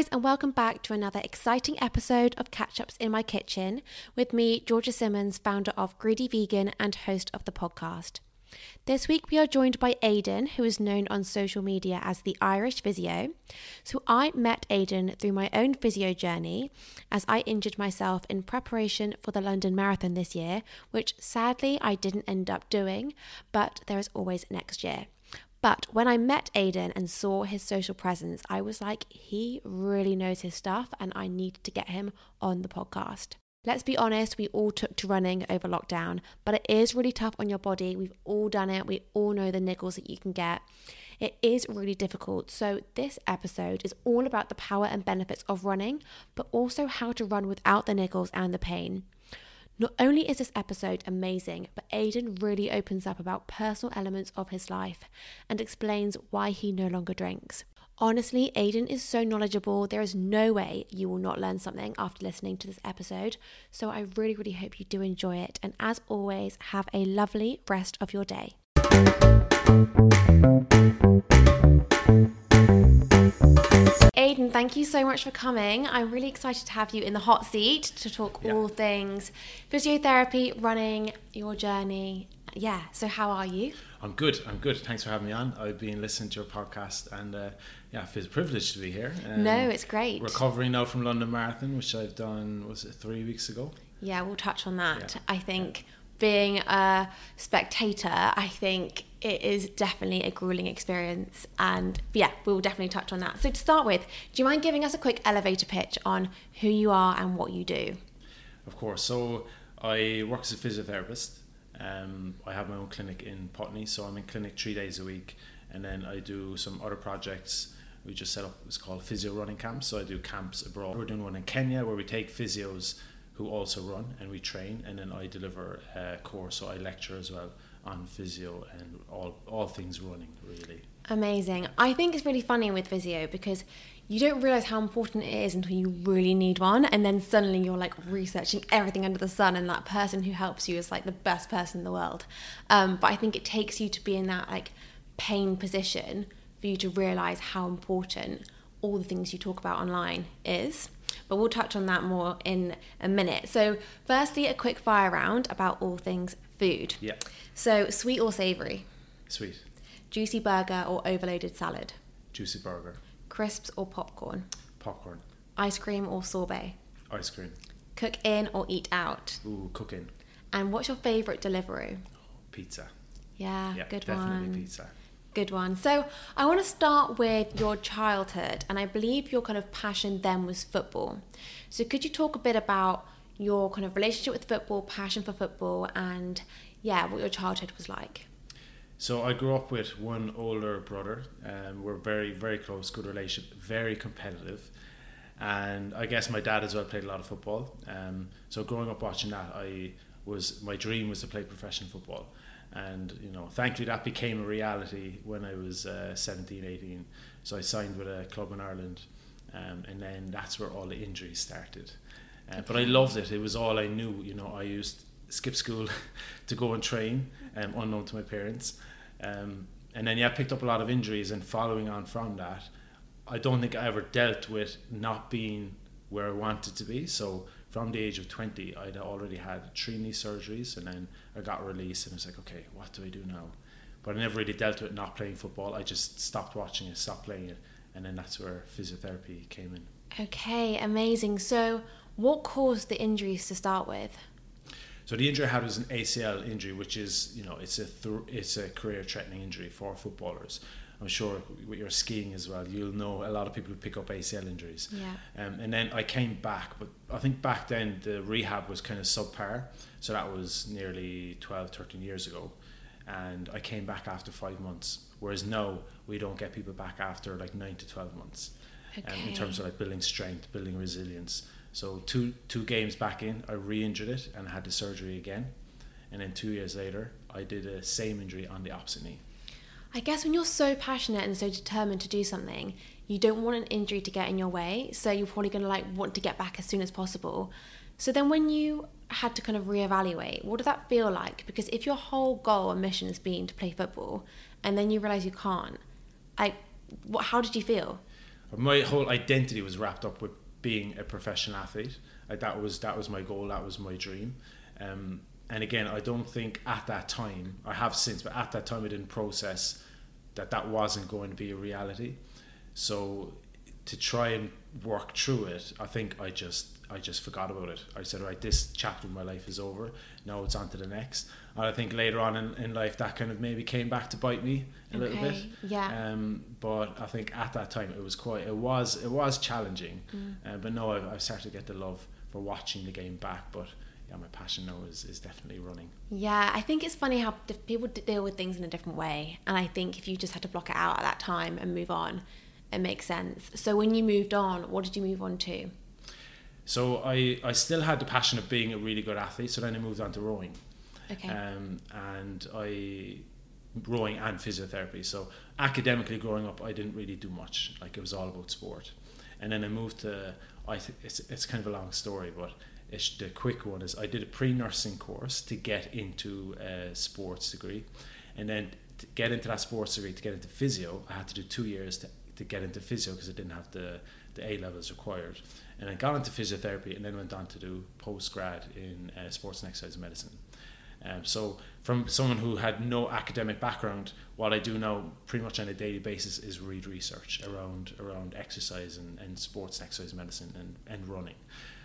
guys, and welcome back to another exciting episode of Catch Ups in My Kitchen with me, Georgia Simmons, founder of Greedy Vegan and host of the podcast. This week we are joined by Aidan, who is known on social media as the Irish Physio. So I met Aidan through my own physio journey as I injured myself in preparation for the London Marathon this year, which sadly I didn't end up doing, but there is always next year. But when I met Aidan and saw his social presence, I was like, he really knows his stuff and I need to get him on the podcast. Let's be honest, we all took to running over lockdown, but it is really tough on your body. We've all done it. We all know the niggles that you can get. It is really difficult. So, this episode is all about the power and benefits of running, but also how to run without the niggles and the pain. Not only is this episode amazing, but Aidan really opens up about personal elements of his life and explains why he no longer drinks. Honestly, Aidan is so knowledgeable. There is no way you will not learn something after listening to this episode. So I really, really hope you do enjoy it. And as always, have a lovely rest of your day. Aidan, thank you so much for coming. I'm really excited to have you in the hot seat to talk yeah. all things physiotherapy, running, your journey. Yeah, so how are you? I'm good. I'm good. Thanks for having me on. I've been listening to your podcast and uh, yeah, it feels a privilege to be here. Um, no, it's great. Recovering now from London Marathon, which I've done, was it three weeks ago? Yeah, we'll touch on that. Yeah. I think being a spectator, I think it is definitely a grueling experience. And yeah, we'll definitely touch on that. So, to start with, do you mind giving us a quick elevator pitch on who you are and what you do? Of course. So, I work as a physiotherapist. Um, I have my own clinic in Putney, so I'm in clinic three days a week. And then I do some other projects. We just set up, it's called Physio Running Camps. So, I do camps abroad. We're doing one in Kenya where we take physios who also run and we train, and then I deliver a course, so I lecture as well on physio and all all things running really. Amazing. I think it's really funny with physio because you don't realize how important it is until you really need one and then suddenly you're like researching everything under the sun and that person who helps you is like the best person in the world um, but i think it takes you to be in that like pain position for you to realize how important all the things you talk about online is but we'll touch on that more in a minute. So, firstly, a quick fire round about all things food. Yeah. So, sweet or savory? Sweet. Juicy burger or overloaded salad? Juicy burger. Crisps or popcorn? Popcorn. Ice cream or sorbet? Ice cream. Cook in or eat out? Ooh, cook in. And what's your favourite delivery? Pizza. Yeah, yeah good definitely one. Definitely pizza. Good one. So I want to start with your childhood, and I believe your kind of passion then was football. So could you talk a bit about your kind of relationship with football, passion for football, and yeah, what your childhood was like? So I grew up with one older brother. Um, we're very, very close, good relationship, very competitive. And I guess my dad as well played a lot of football. Um, so growing up watching that, I was my dream was to play professional football and you know thankfully that became a reality when I was uh, 17 18 so I signed with a club in Ireland um, and then that's where all the injuries started. Uh, but I loved it. It was all I knew. You know I used skip school to go and train um, unknown to my parents. Um, and then yeah I picked up a lot of injuries and following on from that I don't think I ever dealt with not being where I wanted to be. So from the age of 20, I'd already had three knee surgeries and then I got released and I was like, okay, what do I do now? But I never really dealt with not playing football. I just stopped watching it, stopped playing it, and then that's where physiotherapy came in. Okay, amazing. So, what caused the injuries to start with? So the injury I had was an ACL injury, which is you know it's a th- it's a career threatening injury for footballers. I'm sure with your skiing as well, you'll know a lot of people who pick up ACL injuries. Yeah. Um, and then I came back, but I think back then the rehab was kind of subpar. So that was nearly 12, 13 years ago. And I came back after five months. Whereas now we don't get people back after like nine to 12 months. Okay. Um, in terms of like building strength, building resilience. So two two games back in, I re-injured it and had the surgery again. And then two years later, I did a same injury on the opposite knee. I guess when you're so passionate and so determined to do something, you don't want an injury to get in your way. So you're probably going to like want to get back as soon as possible. So then when you had to kind of reevaluate, what did that feel like? Because if your whole goal and mission has been to play football and then you realize you can't, like what, how did you feel? my whole identity was wrapped up with being a professional athlete. Like that was that was my goal. That was my dream. Um, and again, I don't think at that time I have since, but at that time I didn't process that that wasn't going to be a reality. So to try and work through it, I think I just I just forgot about it. I said, right, this chapter of my life is over. Now it's on to the next. And I think later on in, in life that kind of maybe came back to bite me a okay. little bit. Yeah. Um, but I think at that time it was quite it was it was challenging. Mm. Uh, but no, I've, I've started to get the love for watching the game back. But yeah, my passion now is, is definitely running. Yeah, I think it's funny how people deal with things in a different way. And I think if you just had to block it out at that time and move on, it makes sense. So when you moved on, what did you move on to? So I, I still had the passion of being a really good athlete. So then I moved on to rowing. Okay. Um, and I rowing and physiotherapy. So academically growing up, I didn't really do much. Like it was all about sport. And then I moved to I th- it's it's kind of a long story, but the quick one is I did a pre-nursing course to get into a sports degree, and then to get into that sports degree to get into physio, I had to do two years to, to get into physio because I didn't have the the A levels required, and I got into physiotherapy and then went on to do post grad in uh, sports and exercise medicine. Um, so, from someone who had no academic background, what I do now pretty much on a daily basis is read research around around exercise and, and sports and exercise medicine and, and running.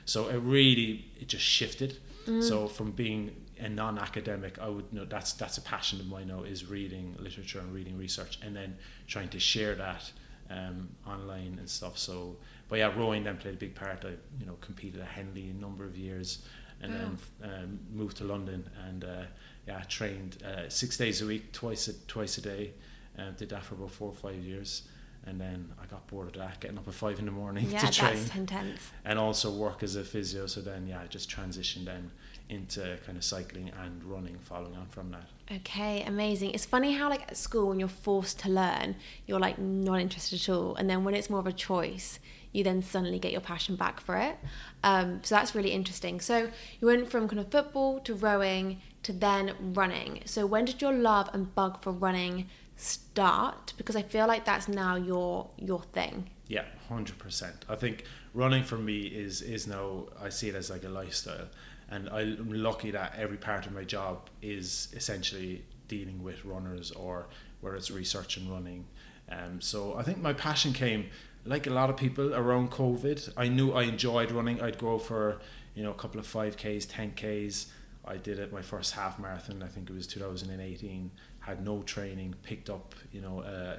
So it really it just shifted. Mm. So from being a non-academic, I would know that's that's a passion of mine now is reading literature and reading research, and then trying to share that um, online and stuff. So, but yeah, rowing then played a big part. I you know competed at Henley a number of years, and then um, moved to London and uh, yeah trained uh, six days a week, twice a, twice a day. Uh, did that for about four or five years and then I got bored of that, getting up at five in the morning yeah, to train. That's intense. And also work as a physio. So then, yeah, I just transitioned then into kind of cycling and running, following on from that. Okay, amazing. It's funny how like at school when you're forced to learn, you're like not interested at all, and then when it's more of a choice, you then suddenly get your passion back for it. Um, so that's really interesting. So you went from kind of football to rowing to then running. So when did your love and bug for running start because I feel like that's now your your thing. Yeah, hundred percent. I think running for me is is now I see it as like a lifestyle, and I'm lucky that every part of my job is essentially dealing with runners or where it's research and running. Um, so I think my passion came like a lot of people around COVID. I knew I enjoyed running. I'd go for you know a couple of five k's, ten k's. I did it my first half marathon. I think it was 2018 had no training, picked up, you know, uh,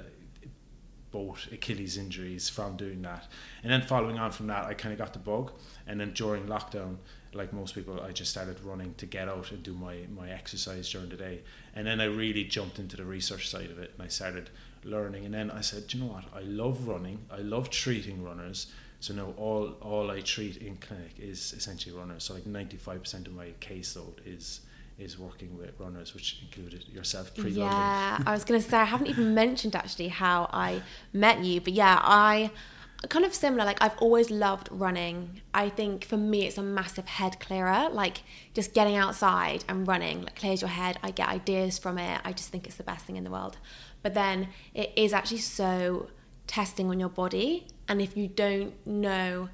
both Achilles injuries from doing that. And then following on from that, I kind of got the bug. And then during lockdown, like most people, I just started running to get out and do my, my exercise during the day. And then I really jumped into the research side of it and I started learning. And then I said, you know what? I love running. I love treating runners. So now all, all I treat in clinic is essentially runners. So like 95% of my caseload is is working with runners, which included yourself pre Yeah, I was going to say, I haven't even mentioned actually how I met you, but yeah, I kind of similar. Like, I've always loved running. I think for me, it's a massive head clearer. Like, just getting outside and running, like, clears your head. I get ideas from it. I just think it's the best thing in the world. But then it is actually so testing on your body. And if you don't know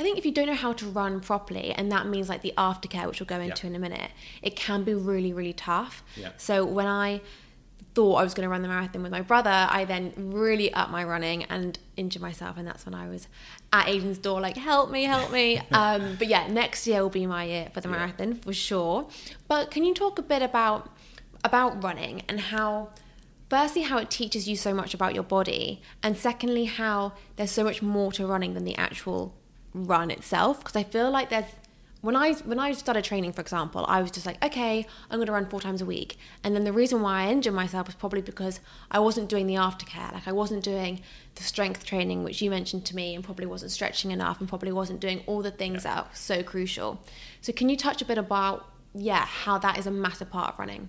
I think if you don't know how to run properly, and that means like the aftercare, which we'll go into yeah. in a minute, it can be really, really tough. Yeah. So when I thought I was going to run the marathon with my brother, I then really upped my running and injured myself, and that's when I was at Aidan's door, like, help me, help me. um, but yeah, next year will be my year for the yeah. marathon for sure. But can you talk a bit about about running and how? Firstly, how it teaches you so much about your body, and secondly, how there's so much more to running than the actual run itself because I feel like there's when I when I started training, for example, I was just like, okay, I'm going to run four times a week, and then the reason why I injured myself was probably because I wasn't doing the aftercare, like I wasn't doing the strength training, which you mentioned to me, and probably wasn't stretching enough, and probably wasn't doing all the things yeah. that are so crucial. So, can you touch a bit about yeah how that is a massive part of running?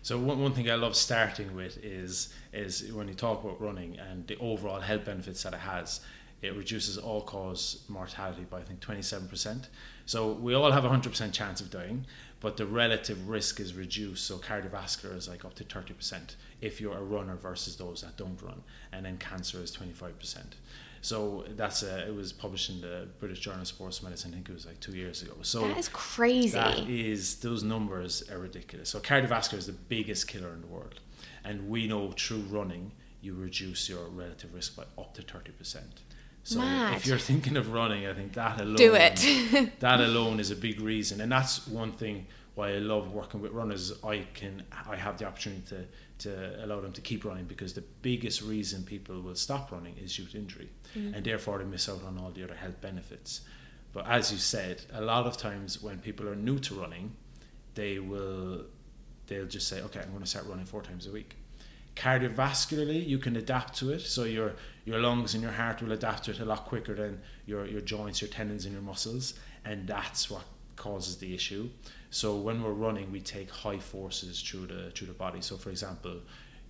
So one, one thing I love starting with is is when you talk about running and the overall health benefits that it has it reduces all cause mortality by I think 27%. So we all have a 100% chance of dying, but the relative risk is reduced. So cardiovascular is like up to 30% if you're a runner versus those that don't run, and then cancer is 25%. So that's a, it was published in the British Journal of Sports Medicine. I think it was like two years ago. So that is crazy. That is those numbers are ridiculous. So cardiovascular is the biggest killer in the world, and we know through running you reduce your relative risk by up to thirty percent. So Mad. if you're thinking of running, I think that alone Do it. that alone is a big reason, and that's one thing why I love working with runners. I can I have the opportunity to to allow them to keep running because the biggest reason people will stop running is due to injury, Mm. and therefore they miss out on all the other health benefits. But as you said, a lot of times when people are new to running, they will they'll just say, okay, I'm going to start running four times a week. Cardiovascularly, you can adapt to it, so your your lungs and your heart will adapt to it a lot quicker than your your joints, your tendons, and your muscles, and that's what causes the issue. So when we're running, we take high forces through the through the body. So for example,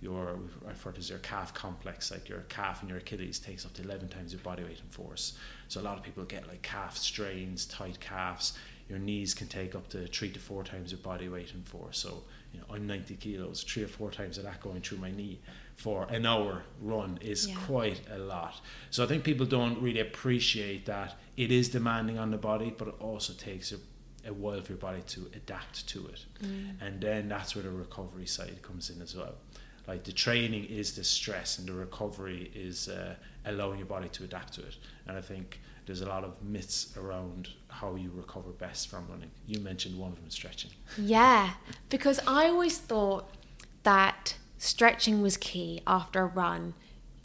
your I refer to as your calf complex, like your calf and your Achilles takes up to eleven times your body weight in force. So a lot of people get like calf strains, tight calves. Your knees can take up to three to four times your body weight in force. So you know I'm 90 kilos, three or four times of that going through my knee for an hour run is Yeah. quite a lot. So I think people don't really appreciate that it is demanding on the body, but it also takes a, a while for your body to adapt to it. And then that's where the recovery side comes in as well. Like the training is the stress, and the recovery is uh, allowing your body to adapt to it. And I think there's a lot of myths around how you recover best from running. You mentioned one of them, stretching. Yeah, because I always thought that stretching was key after a run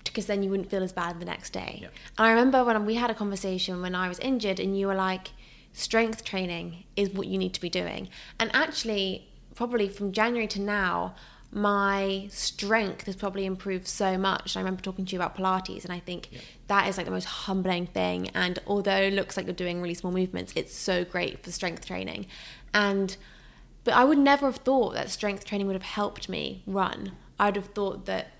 because then you wouldn't feel as bad the next day. Yeah. And I remember when we had a conversation when I was injured and you were like, strength training is what you need to be doing. And actually, probably from January to now, my strength has probably improved so much. I remember talking to you about Pilates, and I think that is like the most humbling thing. And although it looks like you're doing really small movements, it's so great for strength training. And but I would never have thought that strength training would have helped me run. I'd have thought that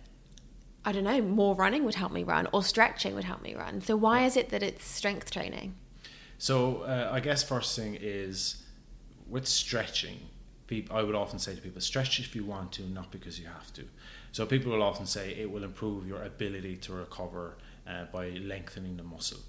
I don't know, more running would help me run or stretching would help me run. So why is it that it's strength training? So uh, I guess first thing is with stretching. People, I would often say to people, stretch if you want to, not because you have to. So people will often say it will improve your ability to recover uh, by lengthening the muscle.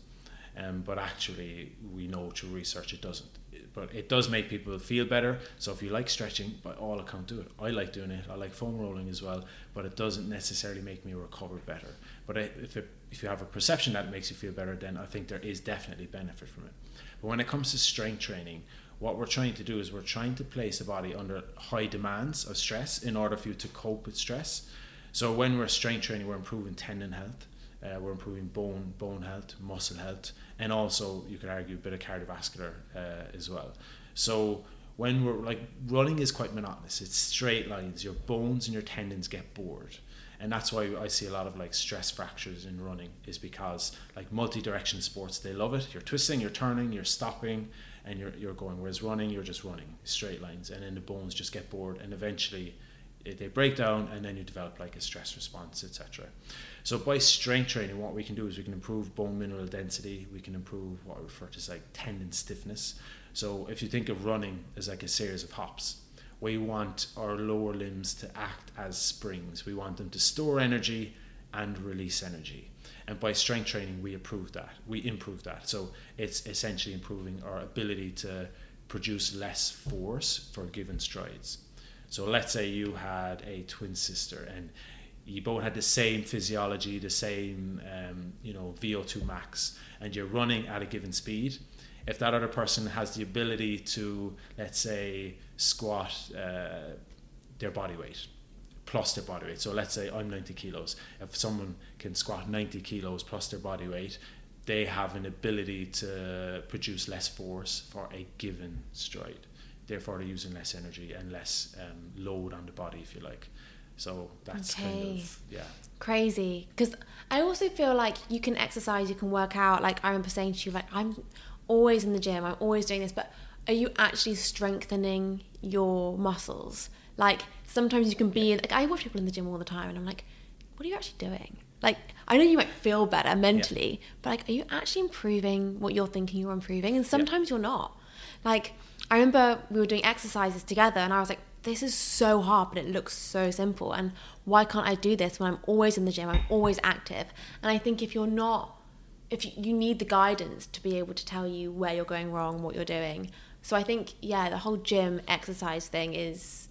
Um, but actually, we know through research it doesn't. But it does make people feel better. So if you like stretching, by all account, do it. I like doing it. I like foam rolling as well. But it doesn't necessarily make me recover better. But if it, if you have a perception that it makes you feel better, then I think there is definitely benefit from it. But when it comes to strength training, what we're trying to do is we're trying to place the body under high demands of stress in order for you to cope with stress. So when we're strength training, we're improving tendon health, uh, we're improving bone bone health, muscle health, and also you could argue a bit of cardiovascular uh, as well. So when we're like running is quite monotonous. It's straight lines. Your bones and your tendons get bored. And that's why I see a lot of like stress fractures in running is because like multi-direction sports they love it. You're twisting, you're turning, you're stopping, and you're you're going. Whereas running, you're just running straight lines, and then the bones just get bored, and eventually it, they break down, and then you develop like a stress response, etc. So by strength training, what we can do is we can improve bone mineral density. We can improve what I refer to as like tendon stiffness. So if you think of running as like a series of hops, we want our lower limbs to act as springs. We want them to store energy and release energy. And by strength training, we improve that. We improve that. So it's essentially improving our ability to produce less force for given strides. So let's say you had a twin sister and you both had the same physiology, the same um, you know VO2 max, and you're running at a given speed. If that other person has the ability to, let's say, squat uh, their body weight plus their body weight. So let's say I'm 90 kilos. If someone can squat 90 kilos plus their body weight, they have an ability to produce less force for a given stride. Therefore, they're using less energy and less um, load on the body, if you like. So that's kind Okay. of yeah. Crazy. Because I also feel like you can exercise, you can work out. Like I remember saying to you, like I'm always in the gym, I'm always doing this, but are you actually strengthening your muscles? Like sometimes you can be like I watch people in the gym all the time, and I'm like, what are you actually doing? Like I know you might feel better mentally, but like are you actually improving what you're thinking you're improving? And sometimes you're not. Like I remember we were doing exercises together, and I was like, this is so hard, but it looks so simple. And why can't I do this when I'm always in the gym? I'm always active. And I think if you're not if you, need the guidance to be able to tell you where you're going wrong, what you're doing. So I think yeah, the whole gym exercise thing is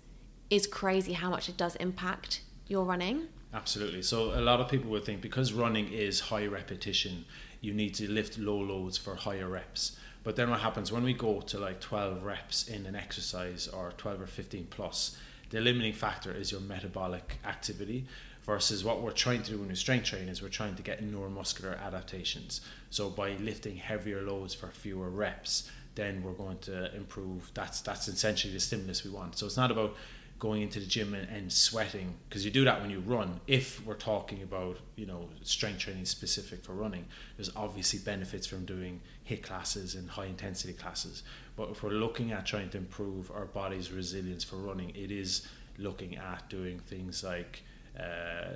is crazy how much it does impact your running. Absolutely. So a lot of people would think because running is high repetition, you need to lift low loads for higher reps. But then what happens when we go to like 12 reps in an exercise or 12 or 15 plus, the limiting factor is your metabolic activity versus what we're trying to do when we strength train is we're trying to get neuromuscular adaptations. So by lifting heavier loads for fewer reps, then we're going to improve. That's that's essentially the stimulus we want. So it's not about going into the gym and, and sweating because you do that when you run. If we're talking about you know strength training specific for running there's obviously benefits from doing HIIT classes and high intensity classes. But if we're looking at trying to improve our body's resilience for running it is looking at doing things like uh,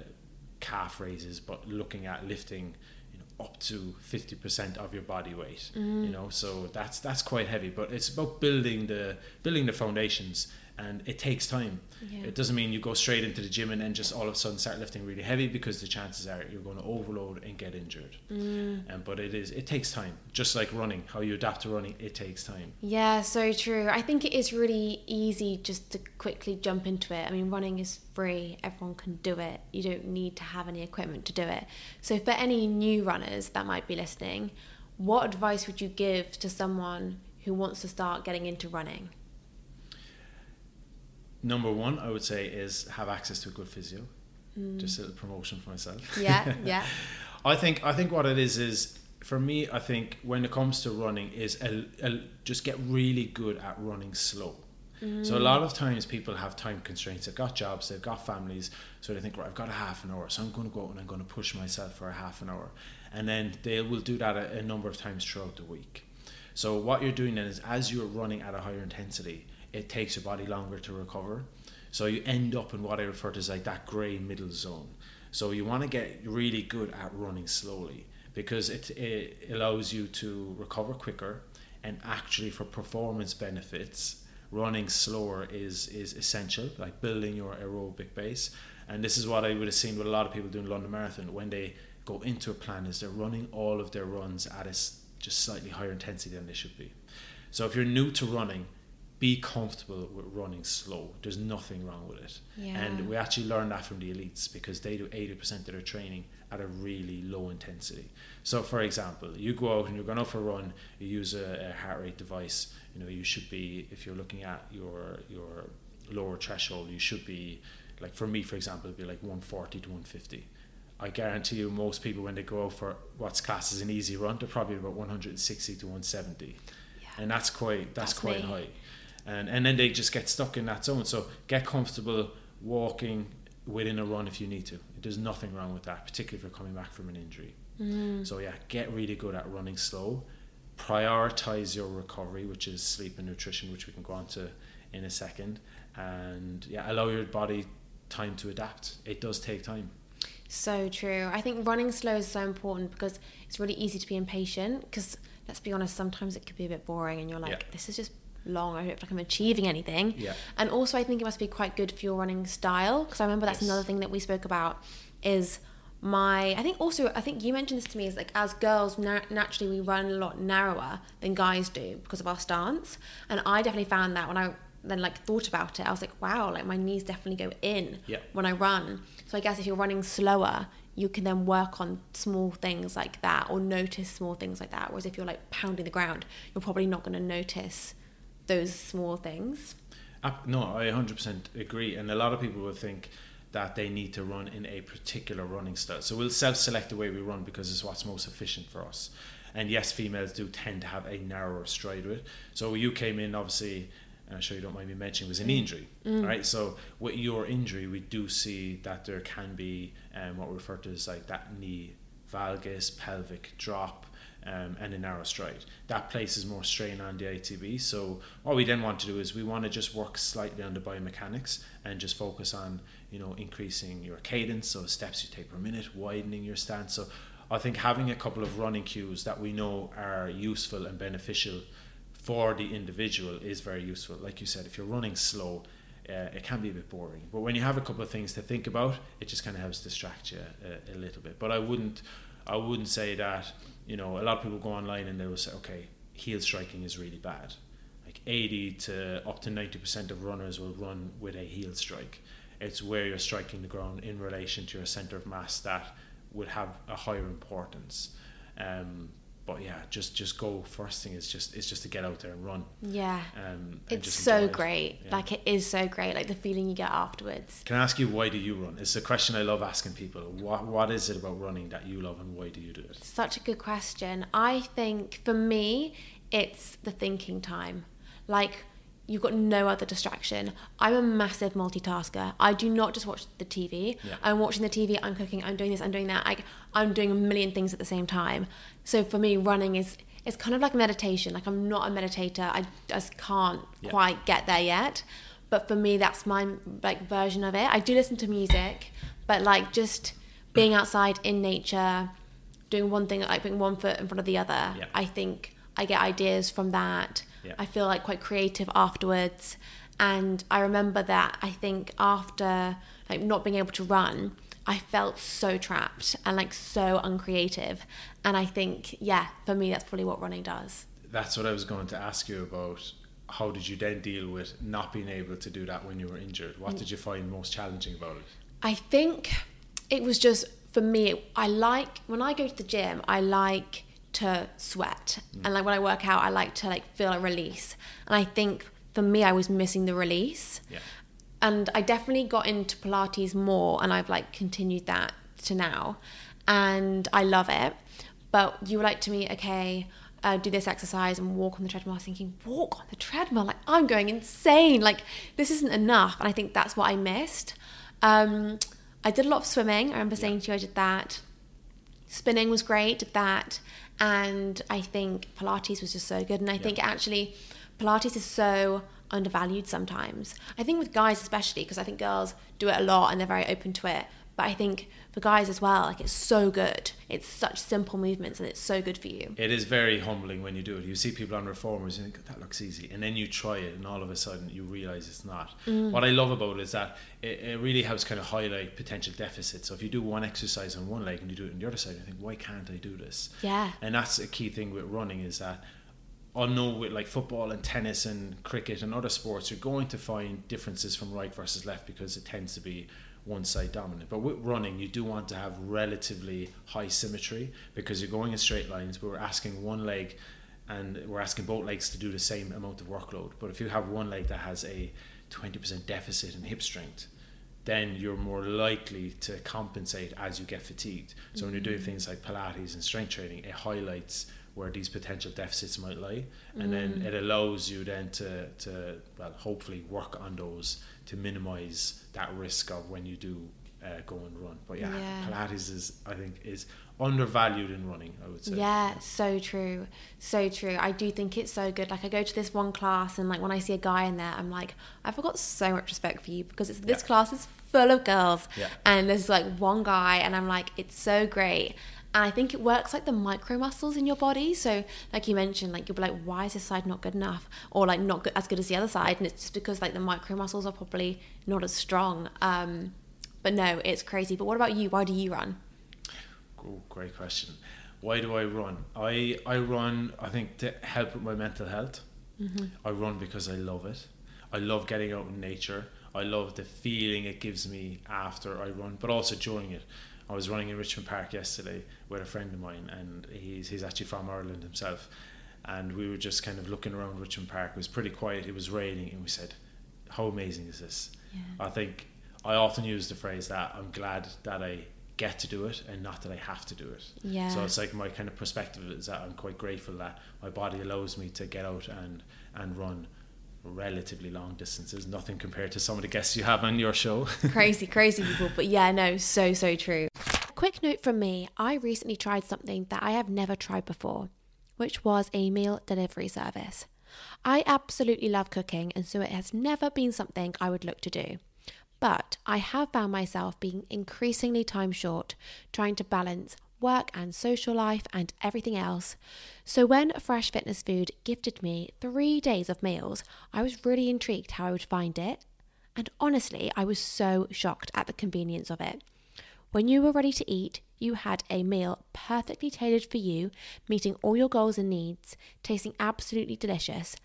calf raises but looking at lifting up to 50% of your body weight mm. you know? So that's that's quite heavy but it's about building the building the foundations and it takes time. Yeah. It doesn't mean you go straight into the gym and then just all of a sudden start lifting really heavy because the chances are you're going to overload and get injured. Mm. Um, but it is it takes time, just like running. How you adapt to running, it takes time. Yeah, so true. I think it is really easy just to quickly jump into it. I mean, running is free; everyone can do it. You don't need to have any equipment to do it. So, for any new runners that might be listening, what advice would you give to someone who wants to start getting into running? Number one, I would say, is have access to a good physio. Mm. Just a little promotion for myself. Yeah, yeah. I think I think what it is is for me. I think when it comes to running, is a, a, just get really good at running slow. Mm. So a lot of times people have time constraints. They've got jobs, they've got families, so they think, right, I've got a half an hour, so I'm going to go out and I'm going to push myself for a half an hour, and then they will do that a, a number of times throughout the week. So what you're doing then is, as you're running at a higher intensity, it takes your body longer to recover. So you end up in what I refer to as like that grey middle zone. So you want to get really good at running slowly because it, it allows you to recover quicker and actually for performance benefits running slower is is essential like building your aerobic base and this is what I would have seen with a lot of people doing London Marathon when they go into a plan is they're running all of their runs at a just slightly higher intensity than they should be so if you're new to running be comfortable with running slow. There's nothing wrong with it. Yeah. And we actually learn that from the elites because they do 80% of their training at a really low intensity. So, for example, you go out and you're going out for a run, you use a, a heart rate device. You know, you should be, if you're looking at your your lower threshold, you should be, like for me, for example, it'd be like 140 to 150. I guarantee you, most people when they go out for what's classed as an easy run, they're probably about 160 to 170, yeah. and that's quite that's, that's quite me. high and and then they just get stuck in that zone. So get comfortable walking within a run if you need to. There's nothing wrong with that, particularly if you're coming back from an injury. Mm. So yeah, get really good at running slow. Prioritize your recovery, which is sleep and nutrition, which we can go on to in a second. And yeah, allow your body time to adapt. It does take time. So true. I think running slow is so important because it's really easy to be impatient. Because let's be honest, sometimes it could be a bit boring, and you're like, yeah. this is just long. I don't feel like I'm achieving anything. Yeah. And also, I think it must be quite good for your running style because I remember that's yes. another thing that we spoke about is my. I think also I think you mentioned this to me is like as girls na- naturally we run a lot narrower than guys do because of our stance, and I definitely found that when I then like thought about it, I was like, wow, like my knees definitely go in yeah. when I run. So I guess if you're running slower, you can then work on small things like that or notice small things like that. Whereas if you're like pounding the ground, you're probably not going to notice those small things. Uh, no, I 100% agree. And a lot of people will think that they need to run in a particular running style. So we'll self select the way we run because it's what's most efficient for us. And yes, females do tend to have a narrower stride with it. So you came in, obviously, I'm sure you don't mind me mentioning, was an mm. injury, mm. right? So with your injury, we do see that there can be um, what we refer to as like that knee valgus, pelvic drop, um, and a narrow stride. That places more strain on the ITB. So what we then want to do is we want to just work slightly on the biomechanics and just focus on you know increasing your cadence, so steps you take per minute, widening your stance. So I think having a couple of running cues that we know are useful and beneficial for the individual is very useful. Like you said, if you're running slow, uh, it can be a bit boring. But when you have a couple of things to think about, it just kind of helps distract you a, a little bit. But I wouldn't I wouldn't say that. You know, a lot of people go online and they will say, okay, heel striking is really bad. Like 80 to up to 90% of runners will run with a heel strike. It's where you're striking the ground in relation to your center of mass that would have a higher importance. Um, but yeah, just just go. First thing is just is just to get out there and run. Yeah, Um, and it's so great. Yeah. Like it is so great. Like the feeling you get afterwards. Can I ask you why do you run? It's a question I love asking people. What what is it about running that you love, and why do you do it? Such a good question. I think for me, it's the thinking time. Like, you've got no other distraction. I'm a massive multitasker. I do not just watch the TV. Yeah. I'm watching the TV, I'm cooking, I'm doing this, I'm doing that. Like, I'm doing a million things at the same time. So for me, running is. It's kind of like meditation. Like I'm not a meditator. I just can't Yeah. quite get there yet. But for me, that's my like version of it. I do listen to music, but like just being outside in nature, doing one thing, like putting one foot in front of the other. Yeah. I think I get ideas from that. Yeah. I feel like quite creative afterwards. And I remember that I think after like not being able to run, I felt so trapped and like so uncreative. And I think, yeah, for me, that's probably what running does. That's what I was going to ask you about. How did you then deal with not being able to do that when you were injured? What did you find most challenging about it? I think it was just for me. I like when I go to the gym. I like to sweat, and like when I work out, I like to like feel a release. And I think for me, I was missing the release. Yeah. And I definitely got into Pilates more, and I've like continued that to now, and I love it. But you were like to me, okay. Uh, do this exercise and walk on the treadmill. I was thinking, walk on the treadmill? Like, I'm going insane. Like, this isn't enough. And I think that's what I missed. Um, I did a lot of swimming. I remember saying to you I did that. Spinning was great, did that. And I think Pilates was just so good. And I think actually Pilates is so undervalued sometimes. I think with guys especially, because I think girls do it a lot and they're very open to it. But I think for guys as well, like it's so good. It's such simple movements and it's so good for you. It is very humbling when you do it. You see people on reformers and you think that looks easy, and then you try it, and all of a sudden you realize it's not. Mm. What I love about it is that it, it really helps kind of highlight potential deficits. So if you do one exercise on one leg and you do it on the other side, you think, why can't I do this? Yeah. And that's a key thing with running is that I know with like football and tennis and cricket and other sports, you're going to find differences from right versus left because it tends to be one side dominant. But with running, you do want to have relatively high symmetry because you're going in straight lines, but we're asking one leg and we're asking both legs to do the same amount of workload. But if you have one leg that has a 20% deficit in hip strength, then you're more likely to compensate as you get fatigued. So when you're doing mm. things like Pilates and strength training, it highlights where these potential deficits might lie, and then it allows you then to to well hopefully work on those to minimize that risk of when you do uh, go and run. But yeah, Yeah. Pilates is I think is undervalued in running. I would say. Yeah, so true. So true. I do think it's so good. Like I go to this one class and like when I see a guy in there, I'm like, I've got so much respect for you because it's this Yeah. class is full of girls. Yeah. And there's like one guy and I'm like, it's so great. And I think it works like the micro muscles in your body. So like you mentioned, like you'll be like, why is this side not good enough? Or like not good, as good as the other side. And it's just because like the micro muscles are probably not as strong. Um, but no, it's crazy. But what about you? Why do you run? Oh, great question. Why do I run? I I run. I think to help with my mental health. I run because I love it. I love getting out in nature. I love the feeling it gives me after I run, but also during it. I was running in Richmond Park yesterday with a friend of mine, and he's he's actually from Ireland himself. And we were just kind of looking around Richmond Park. It was pretty quiet. It was raining, and we said, "How amazing is this?" I think I often use the phrase that I'm glad that I get to do it and not that I have to do it. Yeah. So it's like my kind of perspective is that I'm quite grateful that my body allows me to get out and and run relatively long distances. Nothing compared to some of the guests you have on your show. crazy, crazy people. But yeah, no, so, so true. Quick note from me I recently tried something that I have never tried before, which was a meal delivery service. I absolutely love cooking, and so it has never been something I would look to do. But I have found myself being increasingly time short, trying to balance work and social life and everything else. So when Fresh Fitness Food gifted me three days of meals, I was really intrigued how I would find it. And honestly, I was so shocked at the convenience of it. When you were ready to eat, you had a meal perfectly tailored for you, meeting all your goals and needs, tasting absolutely delicious,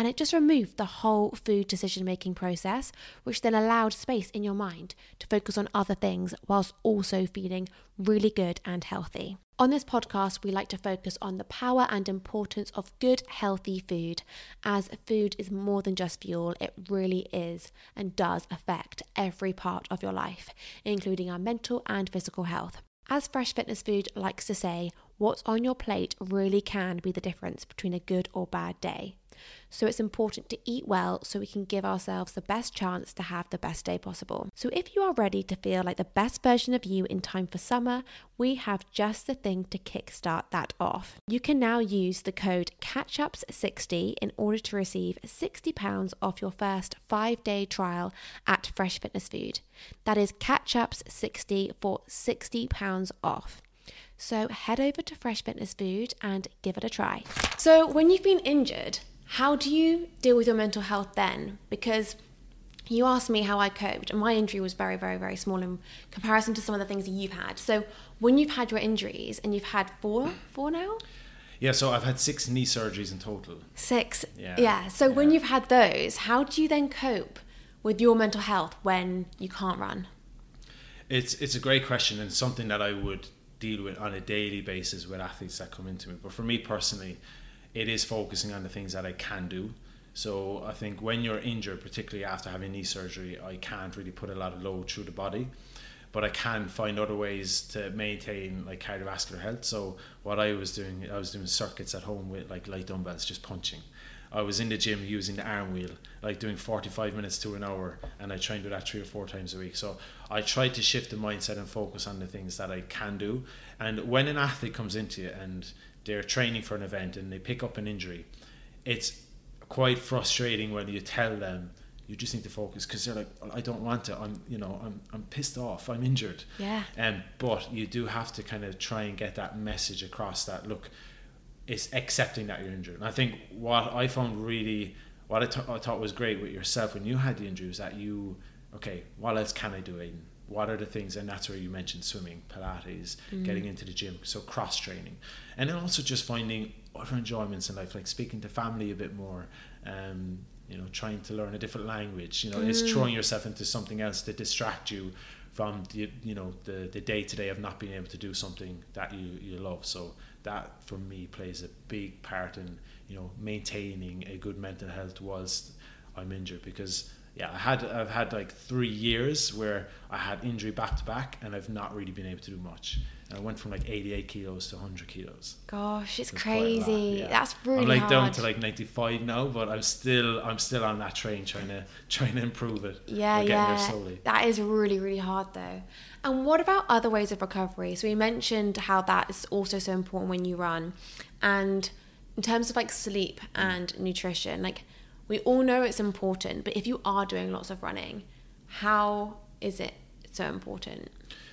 and it just removed the whole food decision making process, which then allowed space in your mind to focus on other things whilst also feeling really good and healthy. On this podcast, we like to focus on the power and importance of good, healthy food, as food is more than just fuel. It really is and does affect every part of your life, including our mental and physical health. As Fresh Fitness Food likes to say, what's on your plate really can be the difference between a good or bad day. So it's important to eat well so we can give ourselves the best chance to have the best day possible. So if you are ready to feel like the best version of you in time for summer, we have just the thing to kickstart that off. You can now use the code CATCHUPS60 in order to receive £60 off your first five day trial at Fresh Fitness Food. That is CATCHUPS60 for £60 off. So head over to Fresh Fitness Food and give it a try. So, when you've been injured, how do you deal with your mental health then? Because you asked me how I coped, and my injury was very, very, very small in comparison to some of the things that you've had. So, when you've had your injuries, and you've had four, four now? Yeah, so I've had six knee surgeries in total. Six. Yeah. yeah. So yeah. when you've had those, how do you then cope with your mental health when you can't run? It's it's a great question and something that I would deal with on a daily basis with athletes that come into me. But for me personally, it is focusing on the things that I can do. So I think when you're injured, particularly after having knee surgery, I can't really put a lot of load through the body, but I can find other ways to maintain like cardiovascular health. So what I was doing, I was doing circuits at home with like light dumbbells, just punching. I was in the gym using the arm wheel, like doing 45 minutes to an hour, and I try and do that three or four times a week. So I try to shift the mindset and focus on the things that I can do. And when an athlete comes into you and they're training for an event and they pick up an injury, it's quite frustrating when you tell them you just need to focus because they're like, I don't want to. I'm, you know, I'm, I'm pissed off. I'm injured. Yeah. Um, but you do have to kind of try and get that message across that look, it's accepting that you're injured. And I think what I found really, what I, th- I thought was great with yourself when you had the injury was that you, okay, what else can I do, Aidan? What are the things and that's where you mentioned swimming pilates mm. getting into the gym so cross training and then also just finding other enjoyments in life like speaking to family a bit more um, you know trying to learn a different language you know mm. is throwing yourself into something else to distract you from the you know the the day to day of not being able to do something that you you love so that for me plays a big part in you know maintaining a good mental health whilst I'm injured because yeah, I had I've had like three years where I had injury back to back, and I've not really been able to do much. And I went from like 88 kilos to 100 kilos. Gosh, it's crazy. Yeah. That's really I'm like hard. down to like 95 now, but I'm still I'm still on that train trying to trying to improve it. Yeah, yeah. That is really really hard though. And what about other ways of recovery? So we mentioned how that is also so important when you run, and in terms of like sleep mm. and nutrition, like we all know it's important, but if you are doing lots of running, how is it so important?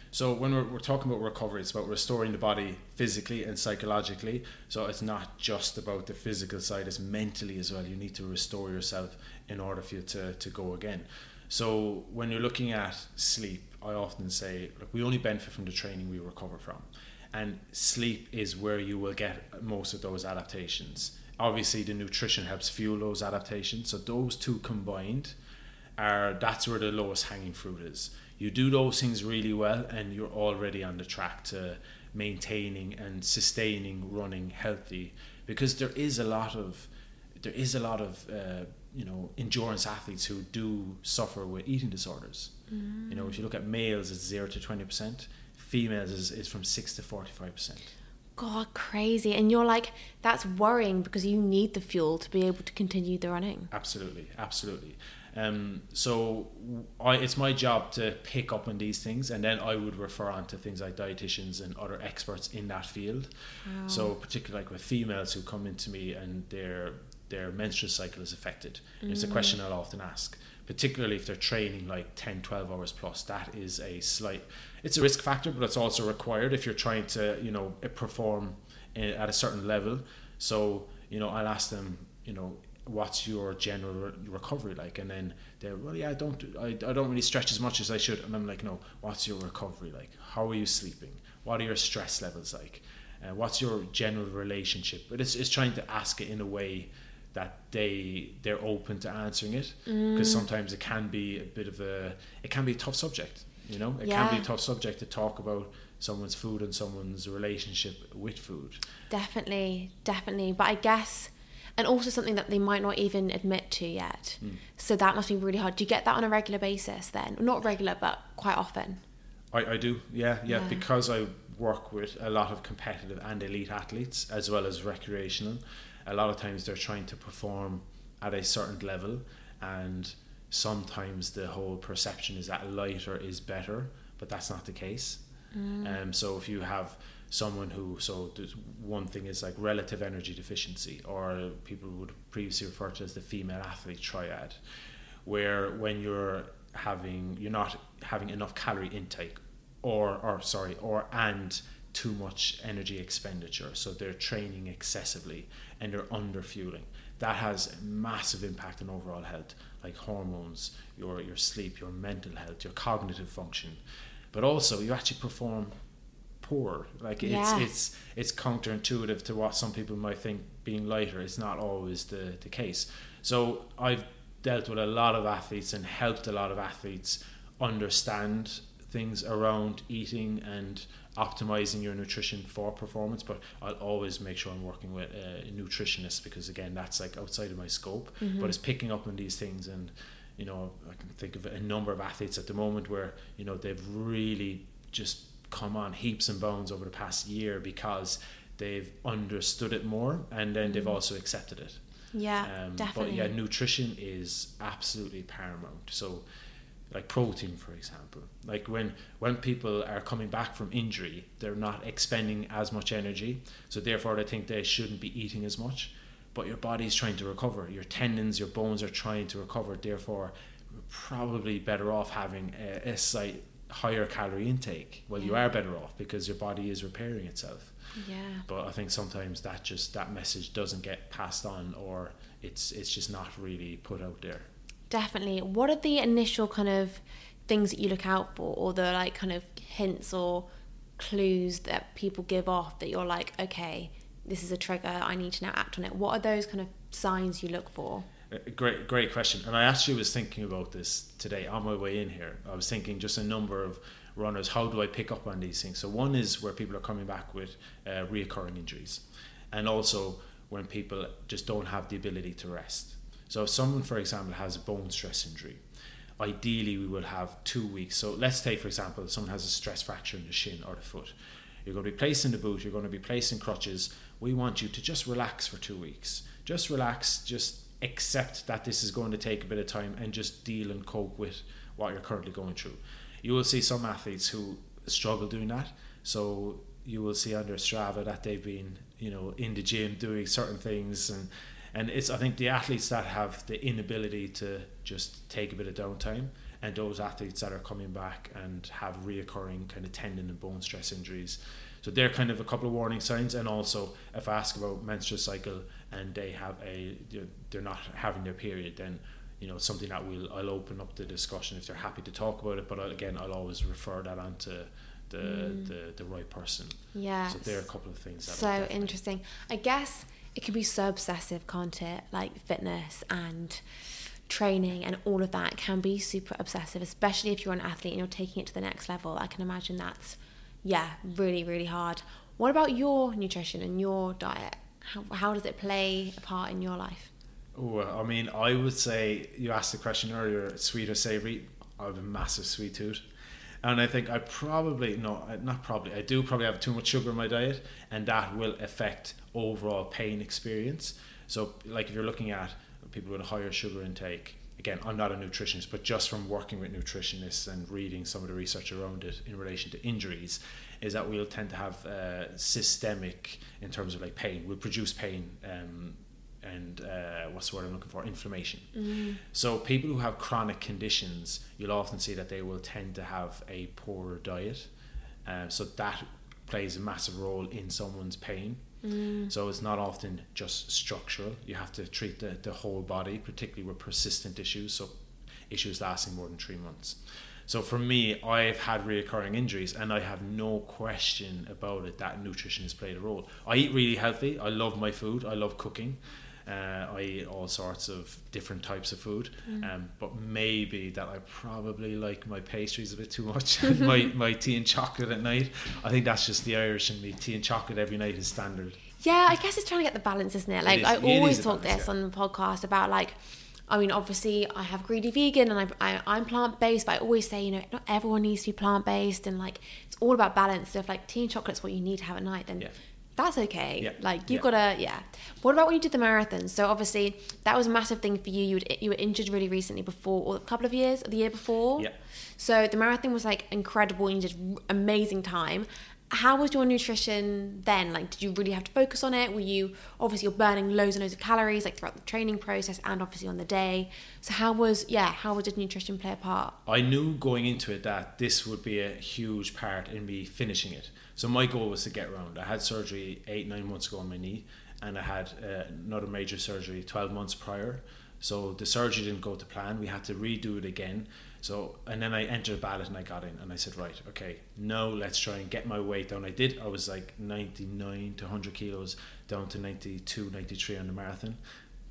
So when we're, we're, talking about recovery, it's about restoring the body physically and psychologically. So it's not just about the physical side; it's mentally as well. You need to restore yourself in order for you to, to go again. So when you're looking at sleep, I often say, look, we only benefit from the training we recover from, and sleep is where you will get most of those adaptations obviously the nutrition helps fuel those adaptations. So those two combined are that's where the lowest hanging fruit is. You do those things really well, and you're already on the track to maintaining and sustaining running healthy. Because there is a lot of there is a lot of uh, you know endurance athletes who do suffer with eating disorders. Mm. You know, if you look at males, it's zero to twenty percent. Females is, is from six to forty five percent. God, crazy. And you're like, that's worrying because you need the fuel to be able to continue the running. Absolutely, absolutely. Um, so I, it's my job to pick up on these things, and then I would refer on to things like dietitians and other experts in that field. Wow. So particularly like with females who come into me and their their menstrual cycle is affected. Mm. It's a question I'll often ask, particularly if they're training like 10, 12 hours plus. That is a slight it's a risk factor, but it's also required if you're trying to, you know, perform at a certain level. So, you know, I'll ask them, you know, what's your general recovery like? And then they're well yeah I don't I, I don't really stretch as much as I should. And I'm like no what's your recovery like? How are you sleeping? What are your stress levels like? Uh, what's your general relationship? But it's, it's trying to ask it in a way that they they're open to answering it. Because Mm. sometimes it can be a bit of a it can be a tough subject you know it can be a tough subject to talk about someone's food and someone's relationship with food Definitely, definitely. But I guess, and also something that they might not even admit to yet. Hmm. So that must be really hard. Do you get that on a regular basis then? Not regular, but quite often. I, I do, yeah, yeah, Yeah. because I work with a lot of competitive and elite athletes as well as recreational. A lot of times they're trying to perform at a certain level, and sometimes the whole perception is that lighter is better, but that's not the case. Um, so if you have someone who, so one thing is like relative energy deficiency, or people would previously refer to as the female athlete triad, where when you're having you're not having enough calorie intake or or sorry or and too much energy expenditure so they're training excessively and they're under fueling that has massive impact on overall health like hormones your your sleep your mental health your cognitive function. But also you actually perform poor. Like it's Yeah. it's it's counterintuitive to what some people might think being lighter. Is not always the the case. So i've dealt with a lot of athletes and helped a lot of athletes understand things around eating and optimizing your nutrition for performance but i'll always make sure i'm working with a nutritionist because again that's like outside of my scope Mm-hmm. but it's picking up on these things and you know i can think of a number of athletes at the moment where you know they've really just come on heaps and bones over the past year because they've understood it more and then they've also accepted it Yeah, um, definitely. But yeah, nutrition is absolutely paramount. So, like protein, for example, like when when people are coming back from injury, they're not expending as much energy, so therefore they think they shouldn't be eating as much. But your body's trying to recover. Your tendons, your bones are trying to recover. Therefore, you're probably better off having a, a slight higher calorie intake. Well, you are better off because your body is repairing itself yeah. but I think sometimes that just that message doesn't get passed on or it's it's just not really put out there. Definitely. What are the initial kind of things that you look out for, or the like kind of hints or clues that people give off that you're like, okay, this is a trigger, I need to now act on it? What are those kind of signs you look for? Uh, Great, great question. And I actually was thinking about this today on my way in here. I was thinking just a number of runners. How do I pick up on these things? So one is where people are coming back with uh, reoccurring injuries, and also when people just don't have the ability to rest. So if someone, for example, has a bone stress injury, ideally we will have two weeks. So let's take, for example, someone has a stress fracture in the shin or the foot. You're going to be placed in the boot. You're going to be placed in crutches. We want you to just relax for two weeks. Just relax. Just accept that this is going to take a bit of time and just deal and cope with what you're currently going through. You will see some athletes who struggle doing that. So you will see under Strava that they've been, you know, in the gym doing certain things and and it's I think the athletes that have the inability to just take a bit of downtime and those athletes that are coming back and have reoccurring kind of tendon and bone stress injuries. So they're kind of a couple of warning signs and also if I ask about menstrual cycle and they have a they're not having their period then you know something that we'll I'll open up the discussion if they're happy to talk about it but again I'll always refer that on to the mm. the, the right person. Yeah. So there are a couple of things that So I'll interesting. I guess it can be so obsessive, can't it? Like fitness and training and all of that can be super obsessive, especially if you're an athlete and you're taking it to the next level. I can imagine that's, yeah, really, really hard. What about your nutrition and your diet? How, how does it play a part in your life? Oh, I mean, I would say you asked the question earlier: sweet or savory? I have a massive sweet tooth, and I think I probably no, not probably. I do probably have too much sugar in my diet, and that will affect overall pain experience. So, like if you're looking at people with a higher sugar intake, again, I'm not a nutritionist, but just from working with nutritionists and reading some of the research around it in relation to injuries, is that we'll tend to have uh, systemic in terms of like pain. We'll produce pain. Um, and uh, what's the word I'm looking for? Inflammation. So people who have chronic conditions, you'll often see that they will tend to have a poorer diet. Um, so that plays a massive role in someone's pain. Mm. So it's not often just structural. You have to treat the, the whole body, particularly with persistent issues, so issues lasting more than three months. So for me, I've had reoccurring injuries, and I have no question about it that nutrition has played a role. I eat really healthy. I love my food. I love cooking. Uh, I eat all sorts of different types of food, Mm. um, but maybe that I probably like my pastries a bit too much. and my my tea and chocolate at night. I think that's just the Irish in me. Tea and chocolate every night is standard. Yeah, I guess it's trying to get the balance, isn't it? Like is. I always talk balance, this yeah. on the podcast about like. I mean, obviously, I have greedy vegan and I, I, I'm plant based, but I always say, you know, not everyone needs to be plant based, and like it's all about balance. So if like tea and chocolate's what you need to have at night, then Yeah. That's okay. Yeah. Like you've Yeah. got to, yeah. What about when you did the marathon? So obviously, that was a massive thing for you. You would, you were injured really recently before, or a couple of years, the year before. Yeah. So the marathon was like incredible, and you did amazing time. How was your nutrition then? Like, did you really have to focus on it? Were you obviously you're burning loads and loads of calories like throughout the training process and obviously on the day? So how was yeah? How did nutrition play a part? I knew going into it that this would be a huge part in me finishing it. So my goal was to get round. I had surgery eight nine months ago on my knee, and I had uh, another major surgery twelve months prior. So the surgery didn't go to plan. We had to redo it again. So and then I entered a ballot and I got in and I said right okay no, let's try and get my weight down. I did. I was like ninety nine to hundred kilos down to 92, 93 on the marathon.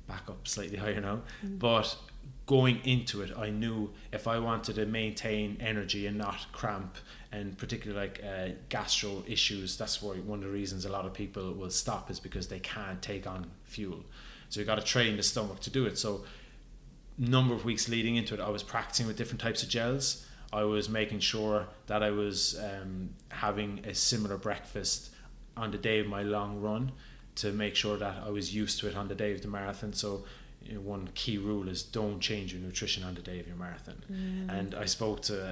Back up slightly higher now, but going into it, I knew if I wanted to maintain energy and not cramp, and particularly like uh, gastro issues, that's why one of the reasons a lot of people will stop is because they can't take on fuel. So you got to train the stomach to do it. So number of weeks leading into it, I was practicing with different types of gels. I was making sure that I was um, having a similar breakfast on the day of my long run to make sure that I was used to it on the day of the marathon. So, you know, one key rule is don't change your nutrition on the day of your marathon. And I spoke to uh,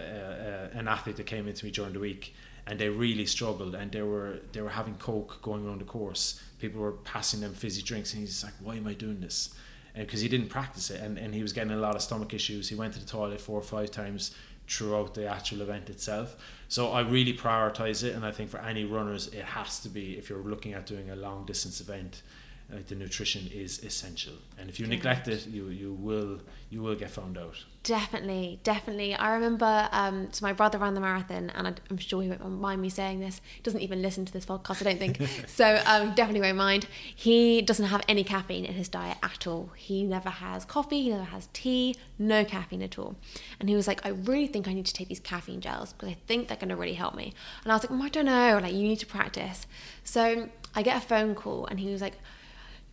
uh, an athlete that came into me during the week, and they really struggled, and they were they were having coke going around the course. People were passing them fizzy drinks, and he's like, "Why am I doing this?" Because he didn't practice it and, and he was getting a lot of stomach issues. He went to the toilet four or five times throughout the actual event itself. So I really prioritize it, and I think for any runners, it has to be if you're looking at doing a long distance event. Uh, the nutrition is essential, and if you neglect it, you you will you will get found out. Definitely, definitely. I remember, um, so my brother ran the marathon, and I, I'm sure he won't mind me saying this. He doesn't even listen to this podcast, I don't think. so um, definitely won't mind. He doesn't have any caffeine in his diet at all. He never has coffee, he never has tea, no caffeine at all. And he was like, I really think I need to take these caffeine gels because I think they're going to really help me. And I was like, oh, I don't know. Like, you need to practice. So I get a phone call, and he was like,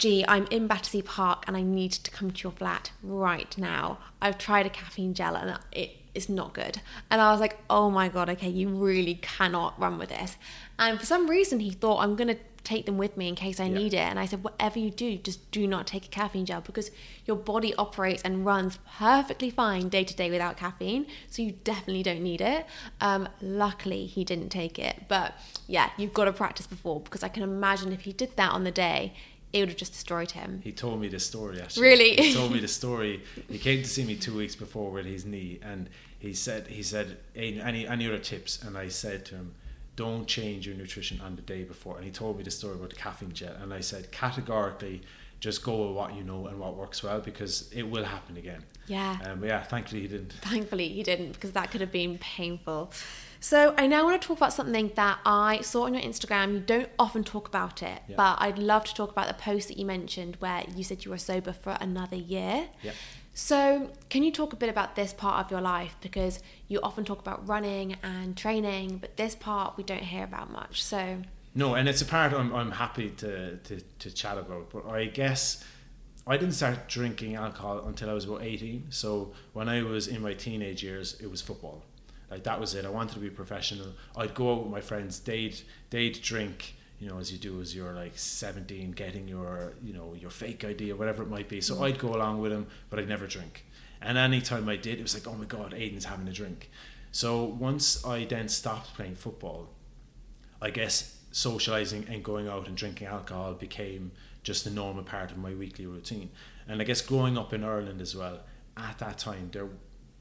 gee, I'm in Battersea Park and I need to come to your flat right now. I've tried a caffeine gel and it is not good. And I was like, oh my God, okay, you really cannot run with this. And for some reason, he thought, I'm going to take them with me in case I Yeah. need it. And I said, whatever you do, just do not take a caffeine gel because your body operates and runs perfectly fine day to day without caffeine. So you definitely don't need it. Um, luckily, he didn't take it. But yeah, you've got to practice before because I can imagine if he did that on the day, it would have just destroyed him. He told me this story actually. Really? He told me the story. He came to see me two weeks before with his knee, and he said, he said, any any other tips? And I said to him, don't change your nutrition on the day before. And he told me the story about the caffeine gel, and I said categorically, just go with what you know and what works well because it will happen again. Yeah. Um, yeah, thankfully he didn't. Thankfully, he didn't because that could have been painful. So, I now want to talk about something that I saw on your Instagram. You don't often talk about it, Yeah. but I'd love to talk about the post that you mentioned where you said you were sober for another year. Yeah. So, can you talk a bit about this part of your life? Because you often talk about running and training, but this part we don't hear about much. So, No, and it's a part I'm, I'm happy to, to, to chat about. But I guess I didn't start drinking alcohol until I was about 18. So when I was in my teenage years, it was football. Like that was it. I wanted to be professional. I'd go out with my friends. They'd they'd drink. You know, as you do as you're like 17, getting your you know your fake ID or whatever it might be. So mm-hmm. I'd go along with them, but I'd never drink. And any time I did, it was like, oh my god, Aidan's having a drink. So once I then stopped playing football, I guess socializing and going out and drinking alcohol became just a normal part of my weekly routine. And I guess growing up in Ireland as well, at that time there